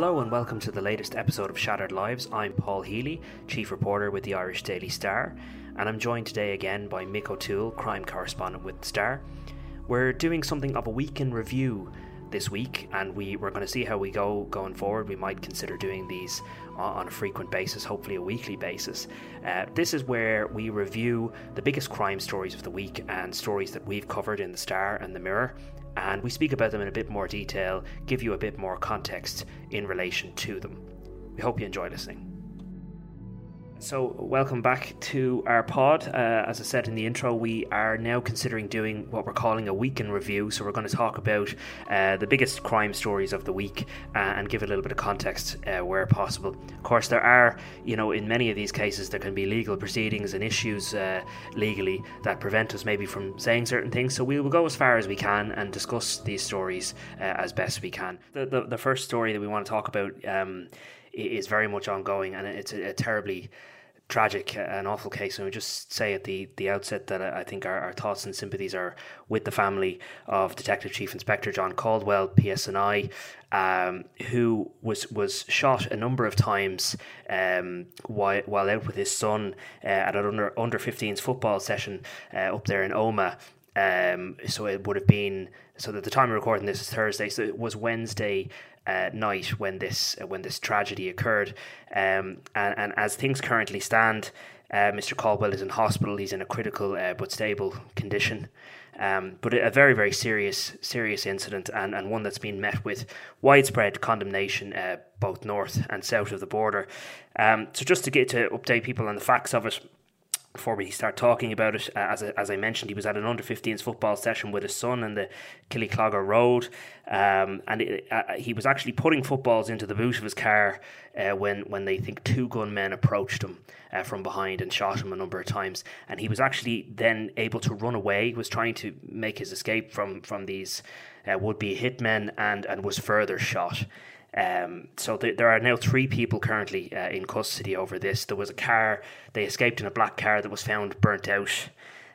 Hello and welcome to the latest episode of Shattered Lives. I'm Paul Healy, Chief Reporter with the Irish Daily Star, and I'm joined today again by Mick O'Toole, Crime Correspondent with the Star. We're doing something of a week in review this week, and we, we're going to see how we go going forward. We might consider doing these on a frequent basis, hopefully a weekly basis. Uh, this is where we review the biggest crime stories of the week and stories that we've covered in the Star and the Mirror, and we speak about them in a bit more detail, give you a bit more context in relation to them. We hope you enjoy listening. So, welcome back to our pod. Uh, as I said in the intro, we are now considering doing what we're calling a week in review. So, we're going to talk about uh, the biggest crime stories of the week uh, and give a little bit of context uh, where possible. Of course, there are, you know, in many of these cases, there can be legal proceedings and issues uh, legally that prevent us maybe from saying certain things. So, we will go as far as we can and discuss these stories uh, as best we can. The, the, the, first story that we want to talk about. Um, is very much ongoing, and it's a, a terribly tragic and awful case. And we just say at the, the outset that I think our, our thoughts and sympathies are with the family of Detective Chief Inspector John Caldwell, PSNI, um, who was was shot a number of times um, while, while out with his son uh, at an under under 15s football session uh, up there in Omagh. Um, so it would have been so that the time of recording this is Thursday, so it was Wednesday uh, night when this uh, when this tragedy occurred. Um, and, and as things currently stand, uh, Mr. Caldwell is in hospital. He's in a critical uh, but stable condition. Um, but a very, very serious, serious incident, and, and one that's been met with widespread condemnation, uh, both north and south of the border. Um, so, just to get to update people on the facts of it, before we start talking about it, uh, as, I, as I mentioned, he was at an under 15s football session with his son in the Killyclogher Road. Um, and it, uh, he was actually putting footballs into the boot of his car uh, when, when they think two gunmen approached him uh, from behind and shot him a number of times. And he was actually then able to run away, was trying to make his escape from, from these uh, would be hitmen, and, and was further shot. Um, so th- there are now three people currently uh, in custody over this. There was a car; they escaped in a black car that was found burnt out,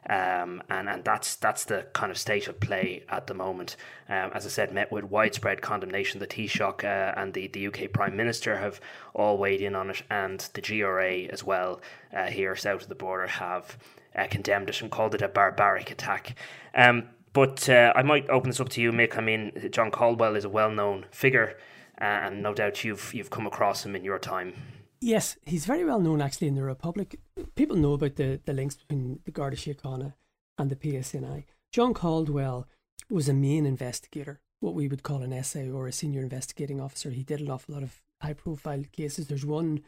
um, and and that's that's the kind of state of play at the moment. Um, as I said, met with widespread condemnation. The Taoiseach uh, and the, the UK Prime Minister have all weighed in on it, and the GRA as well uh, here south of the border have uh, condemned it and called it a barbaric attack. Um, but uh, I might open this up to you, Mick. I mean, John Caldwell is a well known figure and no doubt you've you've come across him in your time. Yes, he's very well known actually in the Republic. People know about the, the links between the Garda Síochána and the PSNI. John Caldwell was a main investigator, what we would call an SA or a senior investigating officer. He did an awful lot of high profile cases. There's one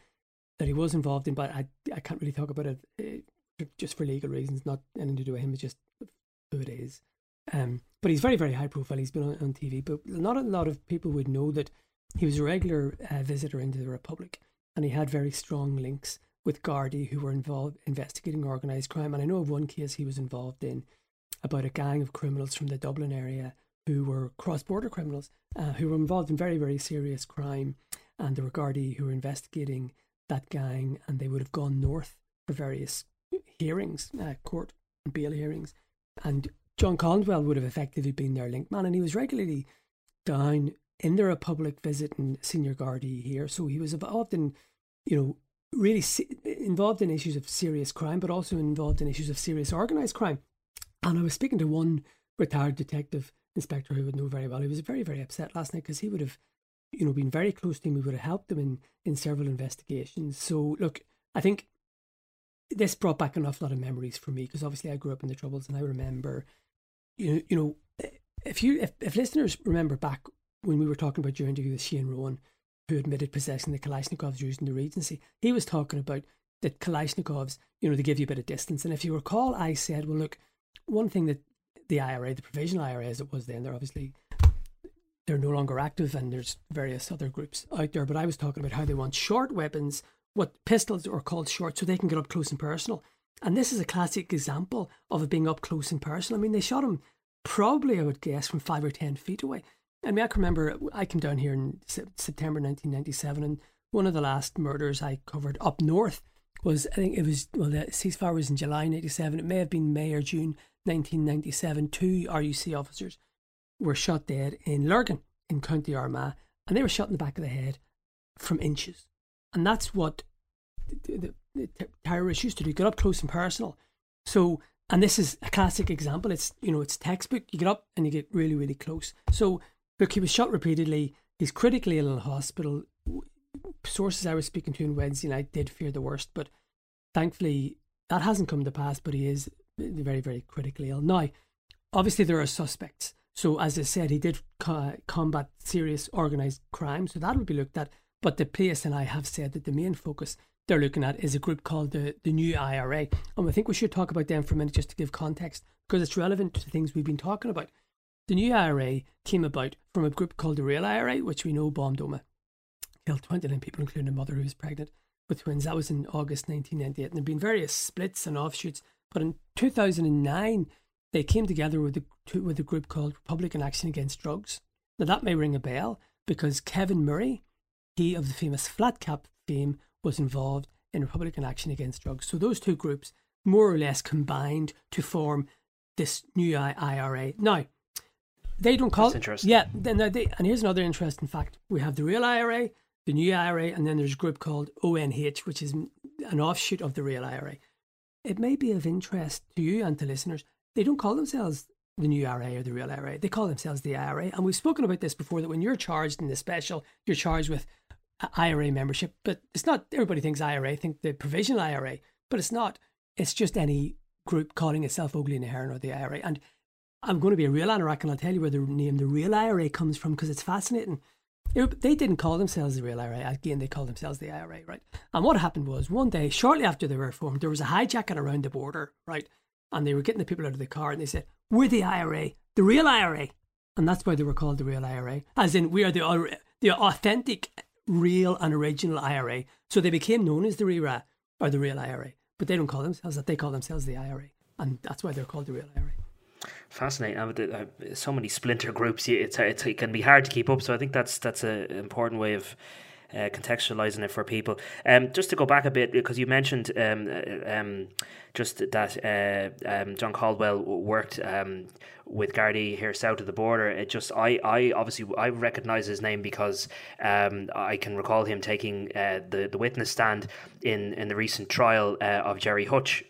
that he was involved in, but I, I can't really talk about it uh, just for legal reasons, not anything to do with him, it's just who it is. Um, but he's very, very high profile. He's been on, on TV, but not a lot of people would know that he was a regular uh, visitor into the Republic and he had very strong links with Gardaí who were involved investigating organised crime. And I know of one case he was involved in about a gang of criminals from the Dublin area who were cross border criminals uh, who were involved in very, very serious crime. And there were Gardaí who were investigating that gang and they would have gone north for various hearings, uh, court and bail hearings. And John Caldwell would have effectively been their link man, and he was regularly down in the Republic visiting senior Gardaí here. So he was involved in, you know, really involved in issues of serious crime, but also involved in issues of serious organised crime. And I was speaking to one retired detective inspector who would know very well. He was very, very upset last night because he would have, you know, been very close to him. We would have helped him in, in several investigations. So, look, I think this brought back an awful lot of memories for me because obviously I grew up in the Troubles and I remember, you, you know, if you if, if listeners remember back when we were talking about your interview with Shane Rowan, who admitted possessing the Kalashnikovs used in the Regency, he was talking about the Kalashnikovs, you know, they give you a bit of distance. And if you recall, I said, well, look, one thing that the IRA, the provisional IRA as it was then, they're obviously they're no longer active and there's various other groups out there. But I was talking about how they want short weapons, what pistols are called short, so they can get up close and personal. And this is a classic example of it being up close and personal. I mean, they shot him probably, I would guess, from five or ten feet away. I mean, I can remember I came down here in September 1997, and one of the last murders I covered up north was, I think it was, well, the ceasefire was in July 97. It may have been May or June 1997. Two RUC officers were shot dead in Lurgan in County Armagh. and they were shot in the back of the head from inches. And that's what the, the, the terrorists used to do get up close and personal. So, and this is a classic example. It's, you know, it's textbook. You get up and you get really, really close. So, look, he was shot repeatedly. He's critically ill in hospital. Sources I was speaking to on Wednesday night did fear the worst, but thankfully that hasn't come to pass. But he is very, very critically ill. Now, obviously, there are suspects. So, as I said, he did co- combat serious organised crime. So, that will be looked at. But the PSNI have said that the main focus they're looking at is a group called the, the New IRA. And I think we should talk about them for a minute just to give context because it's relevant to the things we've been talking about. The New IRA came about from a group called the Real IRA, which we know bombed Omagh, killed 29 people, including a mother who was pregnant with twins. That was in August 1998. And there have been various splits and offshoots. But in 2009, they came together with a, with a group called Republican Action Against Drugs. Now, that may ring a bell because Kevin Murray, he of the famous flat cap fame, was involved in Republican Action Against Drugs. So those two groups more or less combined to form this new IRA. Now, they don't call it. Yeah, then they, and here's another interesting fact: we have the real IRA, the new IRA, and then there's a group called ONH, which is an offshoot of the real IRA. It may be of interest to you and to listeners. They don't call themselves the new IRA or the real IRA. They call themselves the IRA, and we've spoken about this before. That when you're charged in the special, you're charged with IRA membership, but it's not. Everybody thinks IRA, think the provisional IRA, but it's not. It's just any group calling itself Óglaigh na hÉireann or the IRA. And I'm going to be a real anorak, and I'll tell you where the name the real IRA comes from because it's fascinating. They didn't call themselves the real IRA. Again, they called themselves the IRA, right? And what happened was one day, shortly after they were formed, there was a hijacking around the border, right? And they were getting the people out of the car, and they said, "We're the IRA, the real IRA," and that's why they were called the real IRA, as in we are the the authentic real and original IRA. So they became known as the RIRA or the real IRA, but they don't call themselves that. They call themselves the IRA, and that's why they're called the real IRA. Fascinating. Uh, so many splinter groups. It's, it's, it can be hard to keep up. So I think that's that's an important way of uh, contextualizing it for people. Um, just to go back a bit, because you mentioned um, uh, um, just that uh, um, John Caldwell worked um, with Gardaí here south of the border. It just I, I obviously I recognise his name because um, I can recall him taking uh, the the witness stand in in the recent trial uh, of Gerry Hutch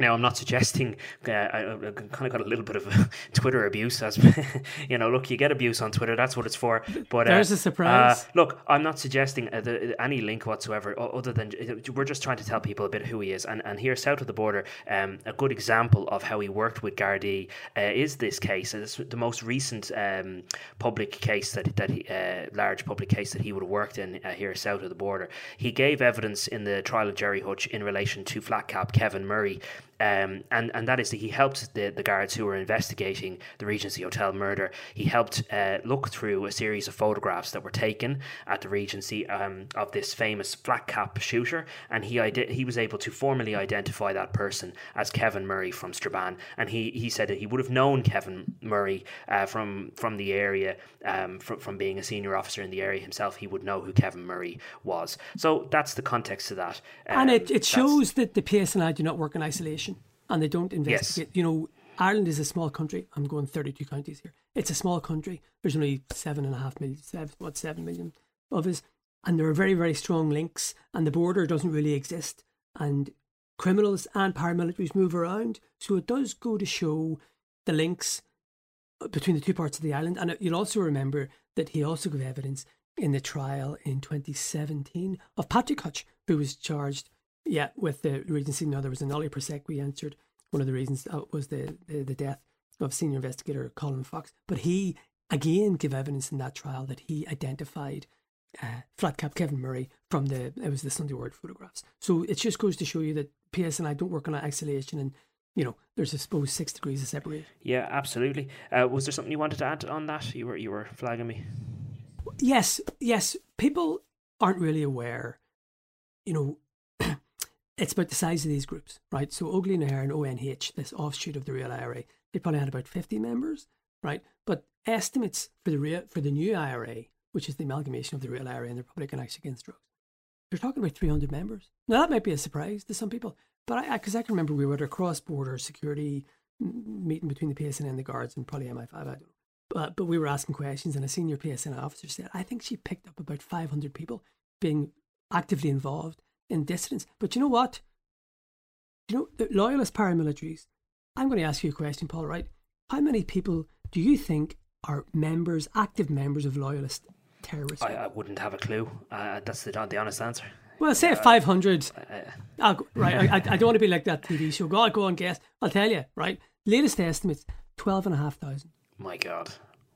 now, I'm not suggesting. Uh, I, I, kind of got a little bit of Twitter abuse, as you know. Look, you get abuse on Twitter. That's what it's for. But uh, there's a surprise. Uh, look, I'm not suggesting uh, the, any link whatsoever, other than we're just trying to tell people a bit who he is. And and here, south of the border, um, a good example of how he worked with Gardaí uh, is this case. It's the most recent um, public case that that he, uh, large public case that he would have worked in here south of the border. He gave evidence in the trial of Gerry Hutch in relation to flat cap Kevin Murray. Um, and and that is that he helped the, the guards who were investigating the Regency Hotel murder. He helped uh, look through a series of photographs that were taken at the Regency um, of this famous flat cap shooter, and he ide- he was able to formally identify that person as Kevin Murray from Strabane. And he, he said that he would have known Kevin Murray uh, from from the area, um, from from being a senior officer in the area himself. He would know who Kevin Murray was. So that's the context of that. and it, it shows that the PSNI do not work in isolation and they don't investigate. Yes. You know, Ireland is a small country. I'm going 32 counties here. It's a small country. There's only seven and a half million, seven, what, seven million of us. And there are very, very strong links, and the border doesn't really exist. And criminals and paramilitaries move around. So it does go to show the links uh, between the two parts of the island. And uh, you'll also remember that he also gave evidence in the trial in 2017 of Patrick Hutch, who was charged yeah, with the Regency, no, there was an Ollie We answered. One of the reasons uh, was the, the, the death of senior investigator Colum Fox. But he again gave evidence in that trial that he identified uh, flat cap Kevin Murray from the it was the Sunday World photographs. So it just goes to show you that PSNI don't work on isolation and you know there's I suppose six degrees of separation. Yeah, absolutely. Uh, was there something you wanted to add on that? You were you were flagging me. Yes, yes. People aren't really aware. You know, it's about the size of these groups, right? So Óglaigh na hÉireann and ONH, this offshoot of the real IRA, they probably had about 50 members, right? But estimates for the real, for the new IRA, which is the amalgamation of the real IRA and the Republican Action Against Drugs, they're talking about 300 members. Now that might be a surprise to some people, but I, because I, I, can remember we were at a cross-border security meeting between the PSN and the guards and probably MI5, I don't know. But, but we were asking questions, and a senior PSN officer said, I think she picked up about 500 people being actively involved in dissidents. But you know what? You know, the loyalist paramilitaries, I'm going to ask you a question, Paul, right? How many people do you think are members, active members of loyalist terrorists? I, I wouldn't have a clue. Uh, that's the, the honest answer. Well, say uh, 500. Uh, go, right, I, I don't want to be like that TV show. Go on, go on, guess. I'll tell you, right? Latest estimates, 12,500. My God.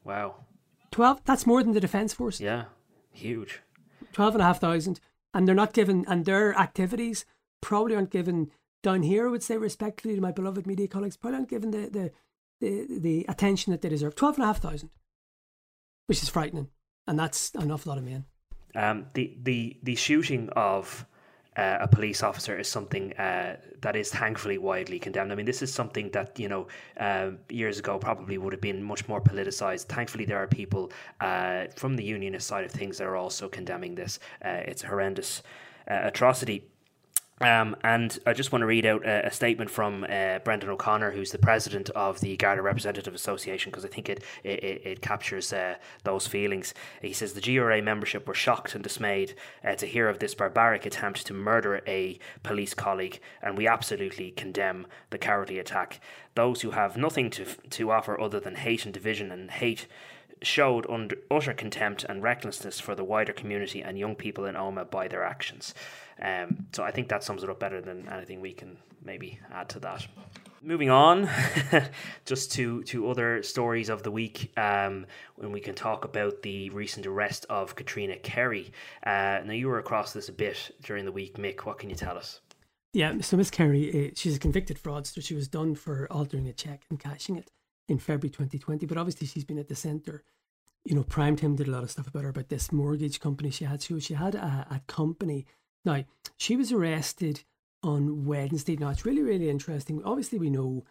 Wow. 12, that's more than the Defence Force. Yeah, huge. 12,500. And they're not given, and their activities probably aren't given down here, I would say respectfully to my beloved media colleagues, probably aren't given the, the, the, the attention that they deserve. 12,500, which is frightening. And that's an awful lot of men. Um, the, the, the shooting of uh, a police officer is something uh, that is thankfully widely condemned. I mean, this is something that you know uh, years ago probably would have been much more politicized. Thankfully, there are people uh, from the unionist side of things that are also condemning this. Uh, it's a horrendous uh, atrocity. Um, and I just want to read out a, a statement from uh, Brendan O'Connor, who's the president of the Garda Representative Association, because I think it it, it captures uh, those feelings. He says the GRA membership were shocked and dismayed uh, to hear of this barbaric attempt to murder a police colleague, and we absolutely condemn the cowardly attack. Those who have nothing to to offer other than hate and division and hate showed utter contempt and recklessness for the wider community and young people in Omagh by their actions. Um, so I think that sums it up better than anything we can maybe add to that. Moving on, just to, to other stories of the week, um, when we can talk about the recent arrest of Caitriona Carey. Uh, now, you were across this a bit during the week, Mick. What can you tell us? Yeah, so Miss Carey, uh, she's a convicted fraudster. She was done for altering a check and cashing it in February 2020, but obviously she's been at the centre you know, Prime Time did a lot of stuff about her about this mortgage company she had. So she had a, a company now, she was arrested on Wednesday. Now, it's really, really interesting. Obviously, we know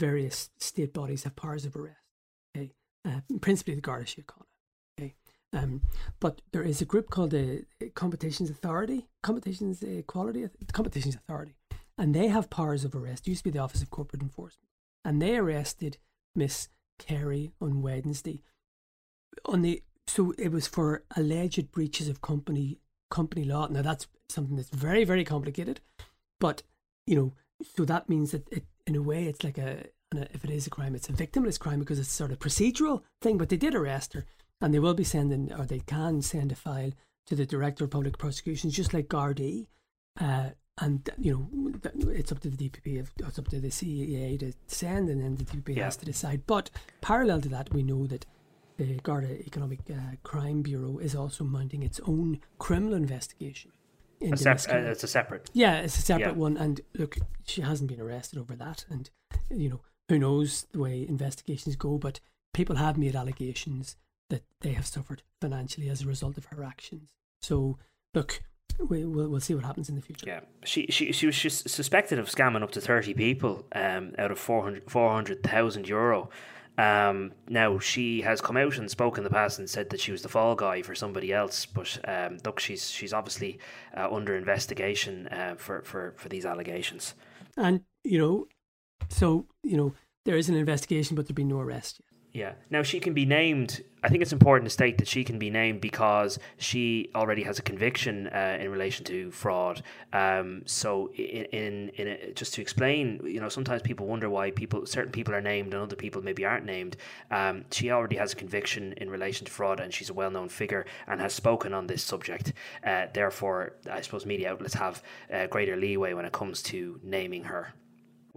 various state bodies have powers of arrest, okay? Uh, principally the Garda Síochána, okay? Um, but there is a group called the Competitions Authority, Competitions Equality, Competitions Authority, and they have powers of arrest. It used to be the Office of Corporate Enforcement, and they arrested Miss Carey on Wednesday. On the so it was for alleged breaches of company company law. Now that's something that's very very complicated, but you know, so that means that it, in a way it's like a if it is a crime, it's a victimless crime because it's sort of procedural thing. But they did arrest her, and they will be sending or they can send a file to the director of public prosecutions, just like Gardaí. Uh, and you know it's up to the DPP, it's up to the CEA to send, and then the DPP yeah. has to decide. But parallel to that, we know that the Garda Economic uh, Crime Bureau is also mounting its own criminal investigation. A sep- uh, it's a separate. Yeah, it's a separate yeah. one. And look, she hasn't been arrested over that. And, you know, who knows the way investigations go, but people have made allegations that they have suffered financially as a result of her actions. So, look, we, will we'll see what happens in the future. Yeah, she she she was just suspected of scamming up to thirty people um, out of 400,000 400, euro. Um, now she has come out and spoken in the past and said that she was the fall guy for somebody else, but um, look, she's she's obviously uh, under investigation uh, for for for these allegations. And you know, so you know there is an investigation, but there'd be no arrest yet. Yeah. Now she can be named. I think it's important to state that she can be named because she already has a conviction uh, in relation to fraud. Um, so, in in, in a, just to explain, you know, sometimes people wonder why people certain people are named and other people maybe aren't named. Um, she already has a conviction in relation to fraud, and she's a well-known figure and has spoken on this subject. Uh, therefore, I suppose media outlets have uh, greater leeway when it comes to naming her.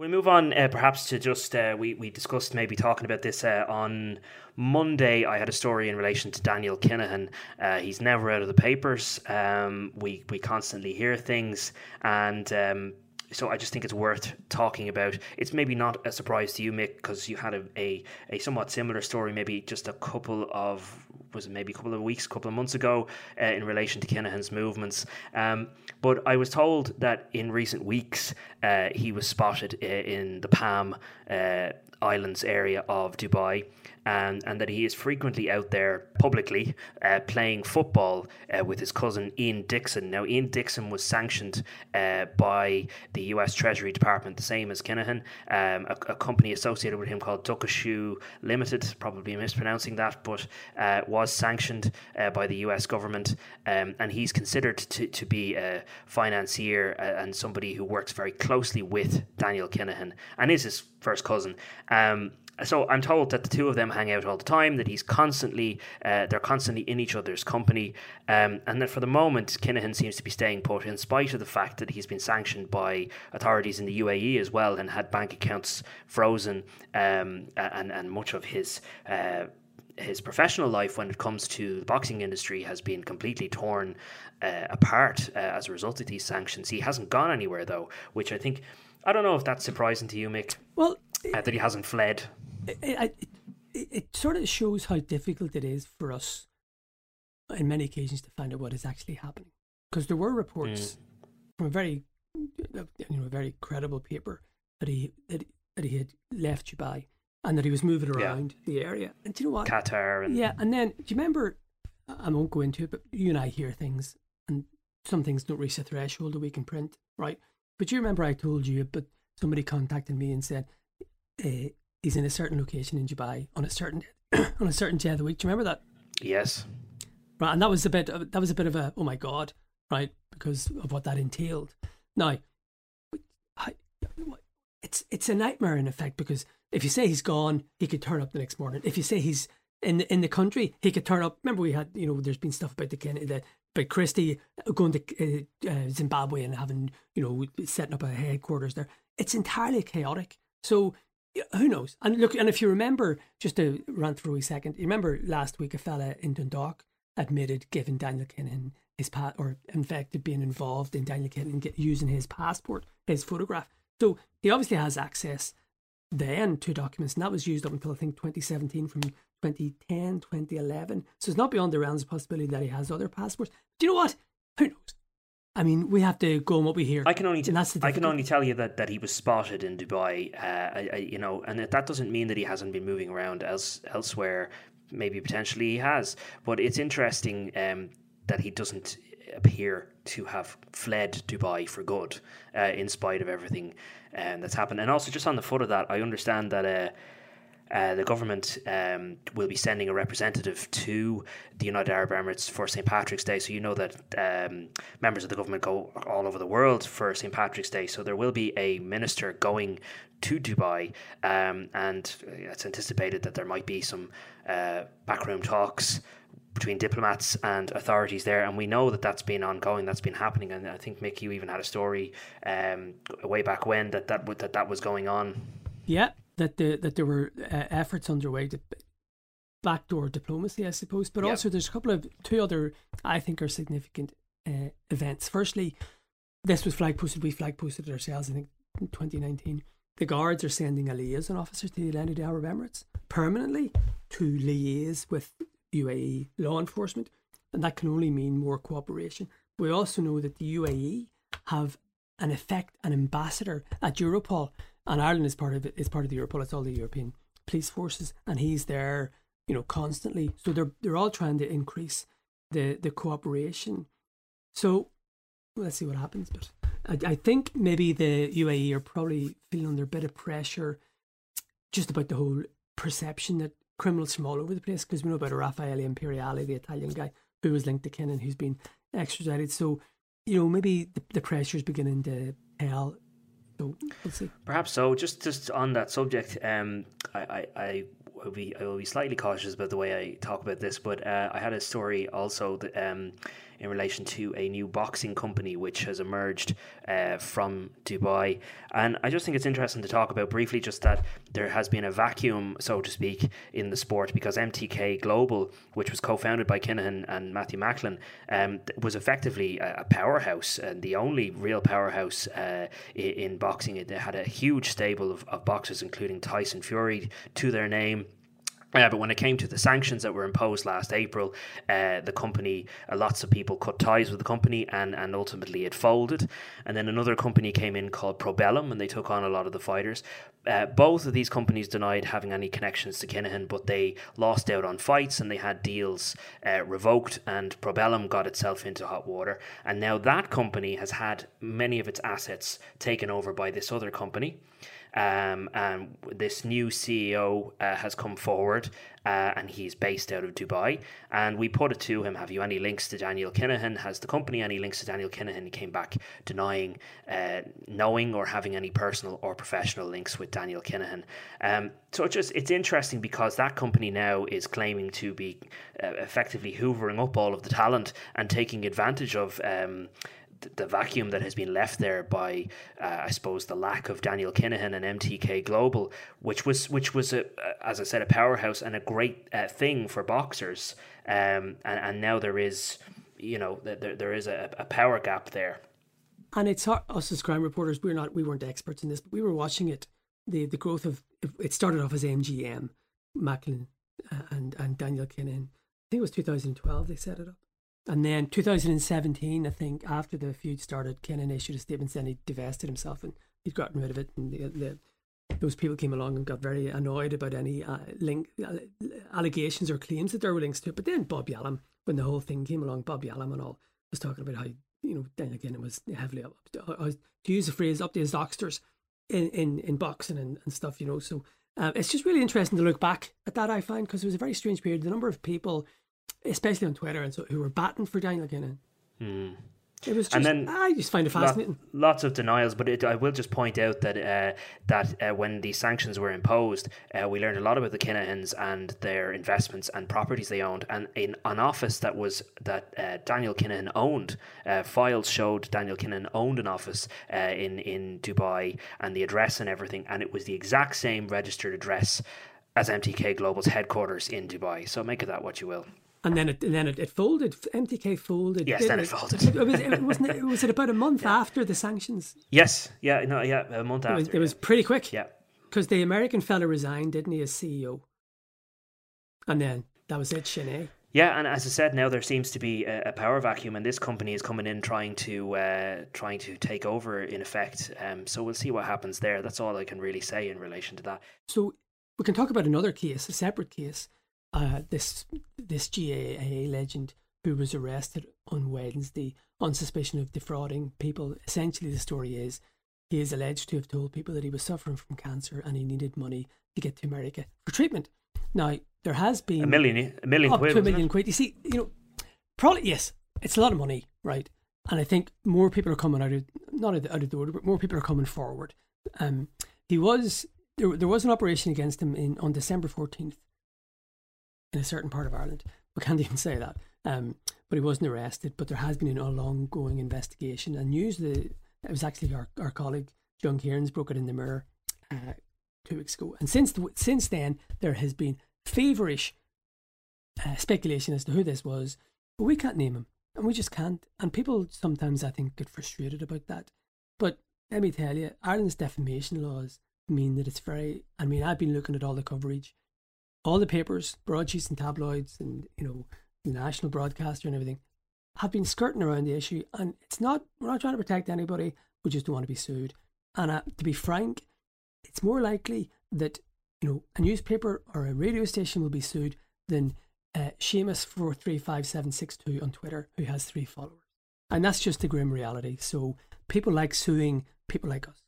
We'll move on uh, perhaps to just, uh, we, we discussed maybe talking about this uh, on Monday. I had a story in relation to Daniel Kinahan. Uh, he's never out of the papers. Um, we, we constantly hear things and um, so I just think it's worth talking about. It's maybe not a surprise to you, Mick, because you had a, a, a, somewhat similar story maybe just a couple of was maybe a couple of weeks, a couple of months ago, uh, in relation to Kinahan's movements. Um, but I was told that in recent weeks uh, he was spotted uh, in the Palm uh, Islands area of Dubai and, and that he is frequently out there publicly uh, playing football uh, with his cousin Ian Dixon. Now, Ian Dixon was sanctioned uh, by the US Treasury Department, the same as Kinahan, um, a, a, company associated with him called Dukashu Limited, probably mispronouncing that, but uh, was sanctioned uh, by the US government. Um, and he's considered to, to be a financier uh, and somebody who works very closely with Daniel Kinahan and is his first cousin. Um, so I'm told that the two of them hang out all the time. That he's constantly, uh, they're constantly in each other's company, um, and that for the moment, Kinahan seems to be staying put, in spite of the fact that he's been sanctioned by authorities in the UAE as well, and had bank accounts frozen, um, and and much of his. Uh, his professional life, when it comes to the boxing industry, has been completely torn uh, apart uh, as a result of these sanctions. He hasn't gone anywhere, though, which I think I don't know if that's surprising to you, Mick. Well, uh, that he hasn't fled it, it, it, it sort of shows how difficult it is for us in many occasions to find out what is actually happening. Because there were reports mm. from a very, you know, a very credible paper that he that, that he had left Dubai and that he was moving around yeah. the area. And do you know what? Qatar and yeah. And then do you remember? I won't go into it, but you and I hear things, and some things don't reach the threshold that we can print, right? But you remember I told you, but somebody contacted me and said, uh, he's in a certain location in Dubai on a certain on a certain day of the week. Do you remember that? Yes. Right, and that was a bit that was a bit of a oh my god, right? Because of what that entailed. Now, I, it's it's a nightmare in effect because if you say he's gone, he could turn up the next morning. If you say he's in the, in the country, he could turn up. Remember, we had you know, there's been stuff about the the but Christie going to uh, uh, Zimbabwe and having you know setting up a headquarters there. It's entirely chaotic. So who knows? And look, and if you remember, just to run through a second, you remember last week a fella in Dundalk admitted giving Daniel Kinahan his pat, or in fact, being involved in Daniel Kinahan get, using his passport, his photograph. So he obviously has access then to documents, and that was used up until I think 2017 from 2010, 2011. So it's not beyond the realms of possibility that he has other passports. Do you know what? Who knows? I mean, we have to go on what we hear. I can only t- I can only tell you that, that he was spotted in Dubai. Uh, I, I, you know, and that doesn't mean that he hasn't been moving around else elsewhere. Maybe potentially he has, but it's interesting um, that he doesn't appear to have fled Dubai for good, uh, in spite of everything um, that's happened. And also, just on the foot of that, I understand that. Uh, uh, the government um, will be sending a representative to the United Arab Emirates for St. Patrick's Day. So you know that um, members of the government go all over the world for St. Patrick's Day. So there will be a minister going to Dubai, um, and it's anticipated that there might be some uh, backroom talks between diplomats and authorities there, and we know that that's been ongoing, that's been happening, and I think Mick, you even had a story um, way back when that that that that was going on. Yeah, that the, that there were uh, efforts underway to backdoor diplomacy, I suppose. But also, there's a couple of two other I think are significant uh, events. Firstly, this was flag posted. We flag posted it ourselves. I think in 2019. The guards are sending a liaison officer to the United Arab Emirates permanently to liaise with UAE law enforcement, and that can only mean more cooperation. We also know that the UAE have an effect an ambassador at Europol and Ireland is part of it. Is part of the Europol. It's all the European police forces, and he's there, you know, constantly. So they're they're all trying to increase the the cooperation. So let's see what happens. But I, I think maybe the UAE are probably feeling under a bit of pressure, just about the whole perception that criminals from all over the place. Because we know about Raffaele Imperiale, the Italian guy who was linked to Kinahan, who's been extradited. So you know maybe the, the pressure is beginning to tell so we'll see. Perhaps so. Just just on that subject, um, I, I, I will be I will be slightly cautious about the way I talk about this, but uh, I had a story also that um, in relation to a new boxing company which has emerged uh, from Dubai. And I just think it's interesting to talk about briefly just that there has been a vacuum, so to speak, in the sport because MTK Global, which was co founded by Kinahan and Matthew Macklin, um, was effectively a, powerhouse and the only real powerhouse uh, in, boxing. It had a huge stable of, of boxers, including Tyson Fury, to their name Uh, but when it came to the sanctions that were imposed last April, uh, the company, uh, lots of people cut ties with the company and, and ultimately it folded. And then another company came in called Probellum and they took on a lot of the fighters. Uh, both of these companies denied having any connections to Kinahan, but they lost out on fights and they had deals uh, revoked, and Probellum got itself into hot water. And now that company has had many of its assets taken over by this other company. Um, and this new CEO uh, has come forward uh, and he's based out of Dubai. And we put it to him Have you any links to Daniel Kinahan? Has the company any links to Daniel Kinahan? He came back denying uh, knowing or having any personal or professional links with Daniel Kinahan. Um, so it's just it's interesting because that company now is claiming to be uh, effectively hoovering up all of the talent and taking advantage of. Um, the vacuum that has been left there by, uh, I suppose, the lack of Daniel Kinahan and MTK Global, which was which was a, as I said, a powerhouse and a great uh, thing for boxers. Um, and, and now there is, you know, there there is a, a power gap there. And it's hard, us as crime reporters. We're not we weren't experts in this, but we were watching it. The the growth of it started off as MGM, Macklin, uh, and and Daniel Kinahan. I think it was 2012 they set it up. And then 2017, I think, after the feud started, Kinahan issued a statement saying he divested himself and he'd gotten rid of it. And the, the, those people came along and got very annoyed about any uh, link uh, allegations or claims that there were links to it. But then Probellum, when the whole thing came along, Probellum and all was talking about how you know then again it was heavily up to, to use the phrase up to his docksters in in, in boxing and, and stuff. You know, so uh, it's just really interesting to look back at that. I find because it was a very strange period. The number of people especially on Twitter and so who were batting for Daniel Kinahan. Hmm. It was just, and then I just find it fascinating. lots of denials, but it, I will just point out that uh, that uh, when these sanctions were imposed, uh, we learned a lot about the Kinahans and their investments and properties they owned. And in an office that was that uh, Daniel Kinahan owned, uh, files showed Daniel Kinahan owned an office uh, in in Dubai and the address and everything, and it was the exact same registered address as MTK Global's headquarters in Dubai. So make of that what you will and then it and then it, it folded. MTK folded. Yes, then it, it folded. It, was it wasn't it, was it about a month yeah. after the sanctions? Yes, yeah, no, yeah, a month after. Was, it was pretty quick. Yeah, because the American fella resigned, didn't he, as CEO? And then that was it, Shanae. Yeah, and as I said, now there seems to be a, a, power vacuum, and this company is coming in trying to uh, trying to take over in effect. Um, so we'll see what happens there. That's all I can really say in relation to that. So we can talk about another case, a separate case uh, this this GAA legend who was arrested on Wednesday on suspicion of defrauding people. Essentially, the story is he is alleged to have told people that he was suffering from cancer and he needed money to get to America for treatment. Now, there has been a million, a million up quid, to a million quid. You see, you know, probably yes, it's a lot of money, right? And I think more people are coming out of not out of the order, but more people are coming forward. Um, he was there. There was an operation against him in on December fourteenth in a certain part of Ireland. We can't even say that. Um, but he wasn't arrested. But there has been an ongoing investigation. And news that it was actually our, our colleague John Cairns broke it in the mirror uh, two weeks ago. And since the, since then, there has been feverish uh, speculation as to who this was. But we can't name him, and we just can't. And people sometimes, I think, get frustrated about that. But let me tell you, Ireland's defamation laws mean that it's very. I mean, I've been looking at all the coverage all the papers, broadsheets and tabloids, and you know the national broadcaster and everything, have been skirting around the issue. And it's not we're not trying to protect anybody. We just don't want to be sued. And uh, to be frank, it's more likely that you know a newspaper or a radio station will be sued than uh, Seamus four three five seven six two on Twitter, who has three followers. And that's just the grim reality. So people like suing people like us.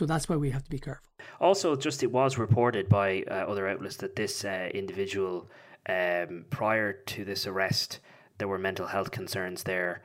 So that's why we have to be careful. Also, just it was reported by uh, other outlets that this uh, individual, um, prior to this arrest, there were mental health concerns there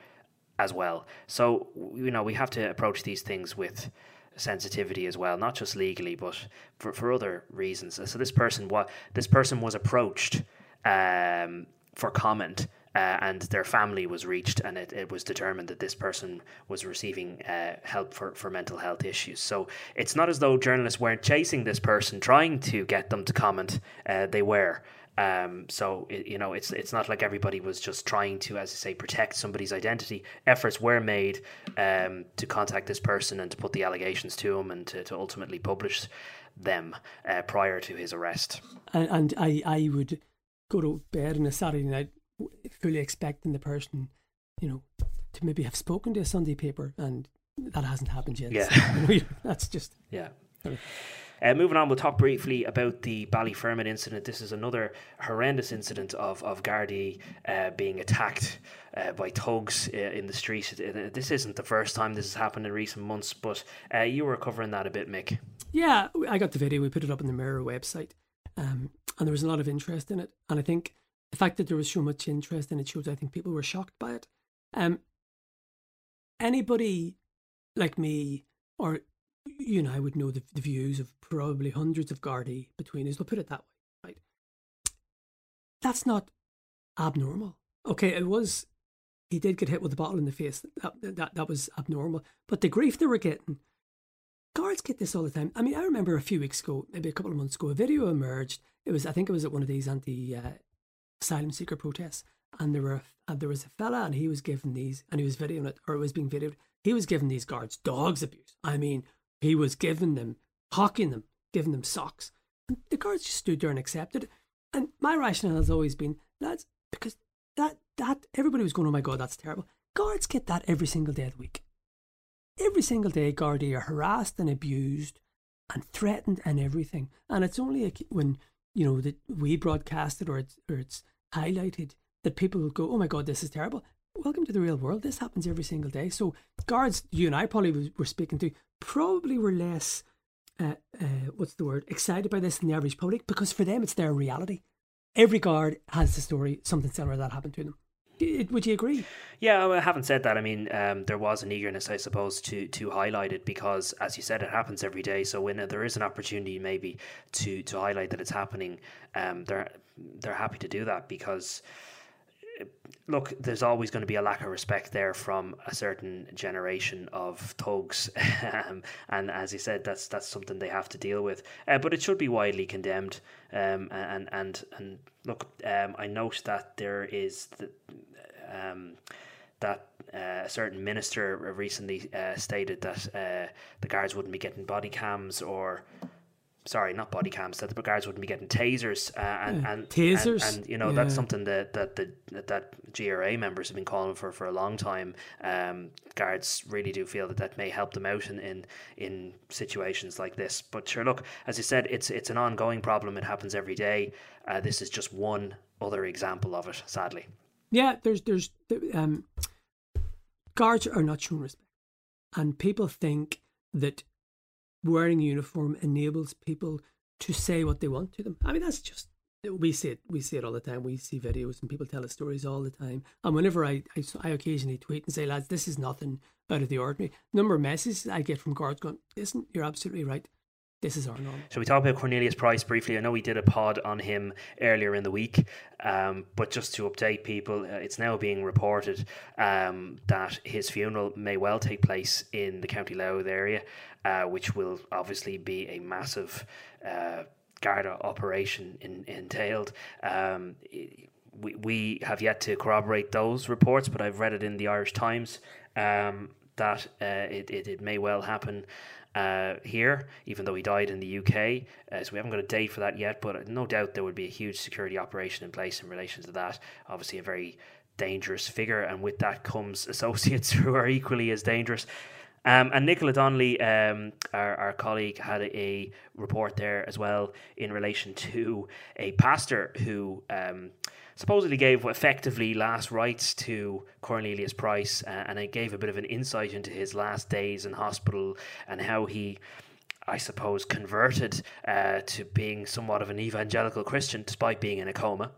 as well. So, you know, we have to approach these things with sensitivity as well, not just legally, but for, for other reasons. So this person what this person was approached um, for comment uh, and their family was reached, and it, it was determined that this person was receiving uh, help for, for mental health issues. So it's not as though journalists weren't chasing this person, trying to get them to comment. Uh, they were. Um, so you know, it's it's not like everybody was just trying to, as I say, protect somebody's identity. Efforts were made um, to contact this person and to put the allegations to him and to, to ultimately publish them uh, prior to his arrest. And, and I, I would go to bed on a Saturday night fully expecting the person, you know, to maybe have spoken to a Sunday paper, and that hasn't happened yet. Yeah, so, you know, that's just yeah. Uh, moving on, we'll talk briefly about the Ballyfermot incident. This is another horrendous incident of of Gardaí uh, being attacked uh, by thugs uh, in the streets. This isn't the first time this has happened in recent months, but uh, you were covering that a bit, Mick. Yeah, I got the video. We put it up on the Mirror website, um, and there was a lot of interest in it. And I think the fact that there was so much interest in it shows I think people were shocked by it. Um, anybody like me or you and I would know the, the views of probably hundreds of Gardaí between us. We'll put it that way, right? That's not abnormal. Okay, it was. He did get hit with a bottle in the face. That that that was abnormal. But the grief they were getting, guards get this all the time. I mean, I remember a few weeks ago, maybe a couple of months ago, a video emerged. It was, I think, it was at one of these anti uh, asylum seeker protests, and there were and there was a fella, and he was given these, and he was videoing it, or it was being videoed. He was giving these guards dogs abuse. I mean, he was giving them, hocking them, giving them socks. And the guards just stood there and accepted it. And my rationale has always been, lads, because that, that, everybody was going, oh my God, that's terrible. Guards get that every single day of the week. Every single day, Gardaí are harassed and abused and threatened and everything. And it's only when, you know, that we broadcast it or it's, or it's highlighted that people will go, oh my God, this is terrible welcome to the real world. This happens every single day. So guards, you and I probably were speaking to, probably were less, uh, uh, what's the word, excited by this than the average public because for them it's their reality. Every guard has the story, something similar that happened to them. Would you agree? Yeah, I haven't said that. I mean, um, there was an eagerness, I suppose, to to highlight it because, as you said, it happens every day. So when there is an opportunity, maybe to to highlight that it's happening, um, they're they're happy to do that because look, there's always going to be a lack of respect there from a certain generation of thugs, um, and as you said, that's that's something they have to deal with. Uh, but it should be widely condemned. Um, and and and look, um, I note that there is the, um, that uh, a certain minister recently uh, stated that uh, the guards wouldn't be getting body cams or sorry, not body cams, that the guards wouldn't be getting tasers uh, and, yeah. and tasers, and, and you know yeah. that's something that that the that GRA members have been calling for for a long time. Um, guards really do feel that that may help them out in, in in situations like this. But sure, look, as you said, it's it's an ongoing problem. It happens every day. Uh, this is just one other example of it, sadly. Yeah, there's there's um, guards are not shown respect, and people think that wearing uniform enables people to say what they want to them. I mean, that's just we see it. We see it all the time. We see videos and people tell us stories all the time. And whenever I, I, I occasionally tweet and say, lads, this is nothing out of the ordinary. Number of messages I get from guards going, listen, you're absolutely right. This is our norm. So we talk about Cornelius Price briefly. I know we did a pod on him earlier in the week, um, but just to update people, uh, it's now being reported um, that his funeral may well take place in the County Louth area uh, which will obviously be a massive uh, Garda operation in, entailed. Um, we, we have yet to corroborate those reports, but I've read it in the Irish Times um, that uh, it, it, it may well happen. Uh, here, even though he died in the UK. Uh, so we haven't got a date for that yet, but no doubt there would be a huge security operation in place in relation to that. Obviously, a very dangerous figure, and with that comes associates who are equally as dangerous. Um, and Nicola Donnelly, um, our, our colleague, had a, report there as well in relation to a pastor who um, supposedly gave effectively last rites to Cornelius Price, uh, and it gave a bit of an insight into his last days in hospital and how he. I suppose, converted uh, to being somewhat of an evangelical Christian despite being in a coma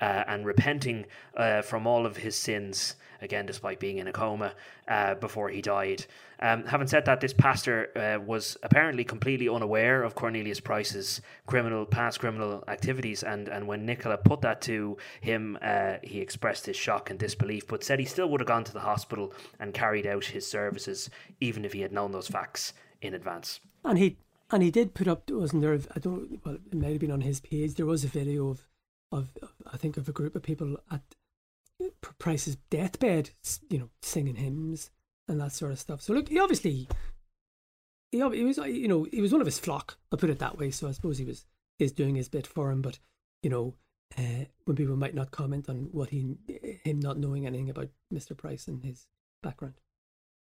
uh, and repenting uh, from all of his sins again, despite being in a coma uh, before he died. Um, having said that, this pastor uh, was apparently completely unaware of Cornelius Price's criminal past criminal activities, and, and when Nicola put that to him, uh, he expressed his shock and disbelief, but said he still would have gone to the hospital and carried out his services, even if he had known those facts in advance. And he and he did put up, wasn't there? I don't. Well, it might have been on his page. There was a video of of, I think, of a group of people at Price's deathbed, you know, singing hymns and that sort of stuff. So look, he obviously, he, he was, you know, he was one of his flock. I'll put it that way. So I suppose he was is doing his bit for him. But you know, uh, when people might not comment on what he, him not knowing anything about Mr. Price and his background.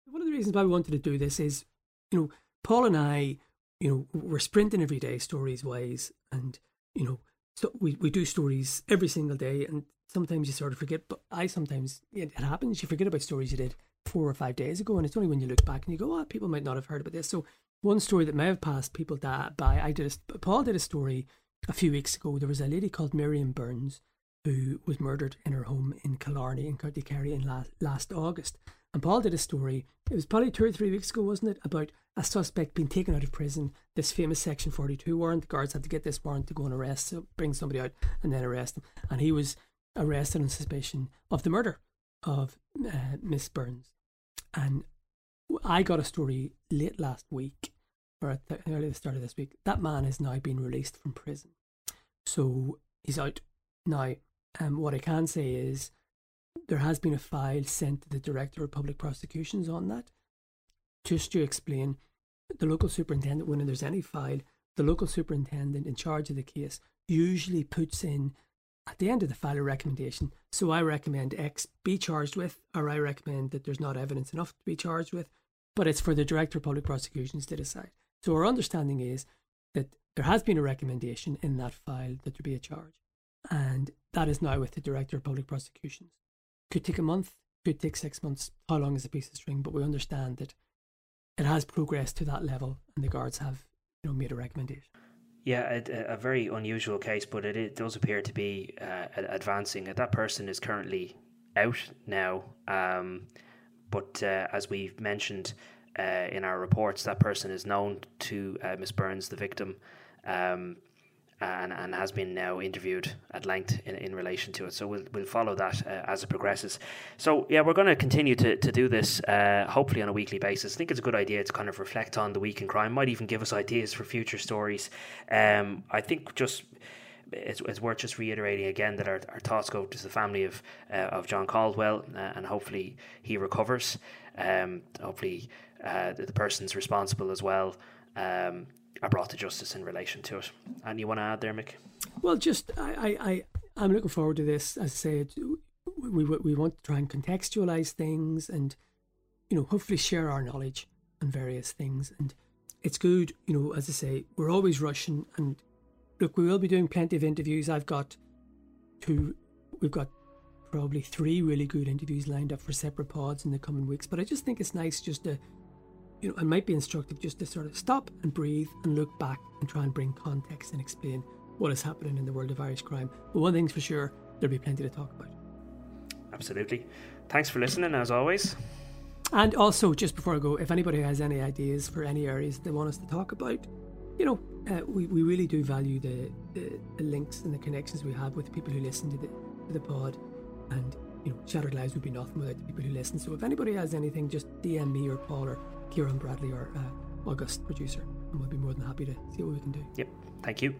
One of the reasons why we wanted to do this is, you know, Paul and I, you know, we're sprinting every day, stories wise, and you know, so we, we do stories every single day, and sometimes you sort of forget. But I sometimes it, it happens. You forget about stories you did four or five days ago, and it's only when you look back and you go, "Oh, people might not have heard about this." So one story that may have passed people by, I did a, Paul did a story a few weeks ago. There was a lady called Miriam Burns who was murdered in her home in Killarney in County Kerry in last, last August. And Paul did a story, it was probably two or three weeks ago, wasn't it, about a suspect being taken out of prison, this famous Section 42 warrant. The guards had to get this warrant to go and arrest, so bring somebody out and then arrest them. And he was arrested on suspicion of the murder of uh, Miss Burns. And I got a story late last week, or at the, early start of this week. That man has now been released from prison. So he's out now. And um, what I can say is there has been a file sent to the Director of Public Prosecutions on that. Just to explain, the local superintendent, when there's any file, the local superintendent in charge of the case usually puts in at the end of the file a recommendation. So I recommend X be charged with, or I recommend that there's not evidence enough to be charged with, but it's for the Director of Public Prosecutions to decide. So our understanding is that there has been a recommendation in that file that there be a charge, and that is now with the Director of Public Prosecutions. Could take a month, could take six months. How long is a piece of string? But we understand that it has progressed to that level, and the guards have you know made a recommendation. Yeah, a, a very unusual case, but it, it does appear to be uh, advancing. That person is currently out now, um, but uh, as we've mentioned uh, in our reports, that person is known to uh, Miss Burns, the victim. Um, and, and has been now interviewed at length in, in relation to it. So we'll, we'll follow that uh, as it progresses. So, yeah, we're going to continue to, to do this uh, hopefully on a weekly basis. I think it's a good idea to kind of reflect on the week in crime, might even give us ideas for future stories. Um, I think just. It's, it's worth just reiterating again that our, our thoughts go to the family of uh, of John Caldwell uh, and hopefully he recovers. Um, hopefully uh, the, the person's responsible as well um, are brought to justice in relation to it. And you want to add there, Mick? Well, just I, I, I I'm looking forward to this. As I said, we we want to try and contextualize things, and you know, hopefully share our knowledge on various things. And it's good, you know, as I say, we're always rushing. And look, we will be doing plenty of interviews. I've got two. We've got probably three really good interviews lined up for separate pods in the coming weeks. But I just think it's nice just to you know, it might be instructive just to sort of stop and breathe and look back and try and bring context and explain what is happening in the world of Irish crime. But one thing's for sure, there'll be plenty to talk about. Absolutely. Thanks for listening, as always. And also, just before I go, if anybody has any ideas for any areas they want us to talk about, you know, uh, we, we really do value the, the, the, links and the connections we have with the people who listen to the, to the pod. And, you know, Shattered Lives would be nothing without the people who listen. So if anybody has anything, just DM me or Paul or Ciaran Bradley, our uh, August producer, and we'll be more than happy to see what we can do. Yep. Thank you.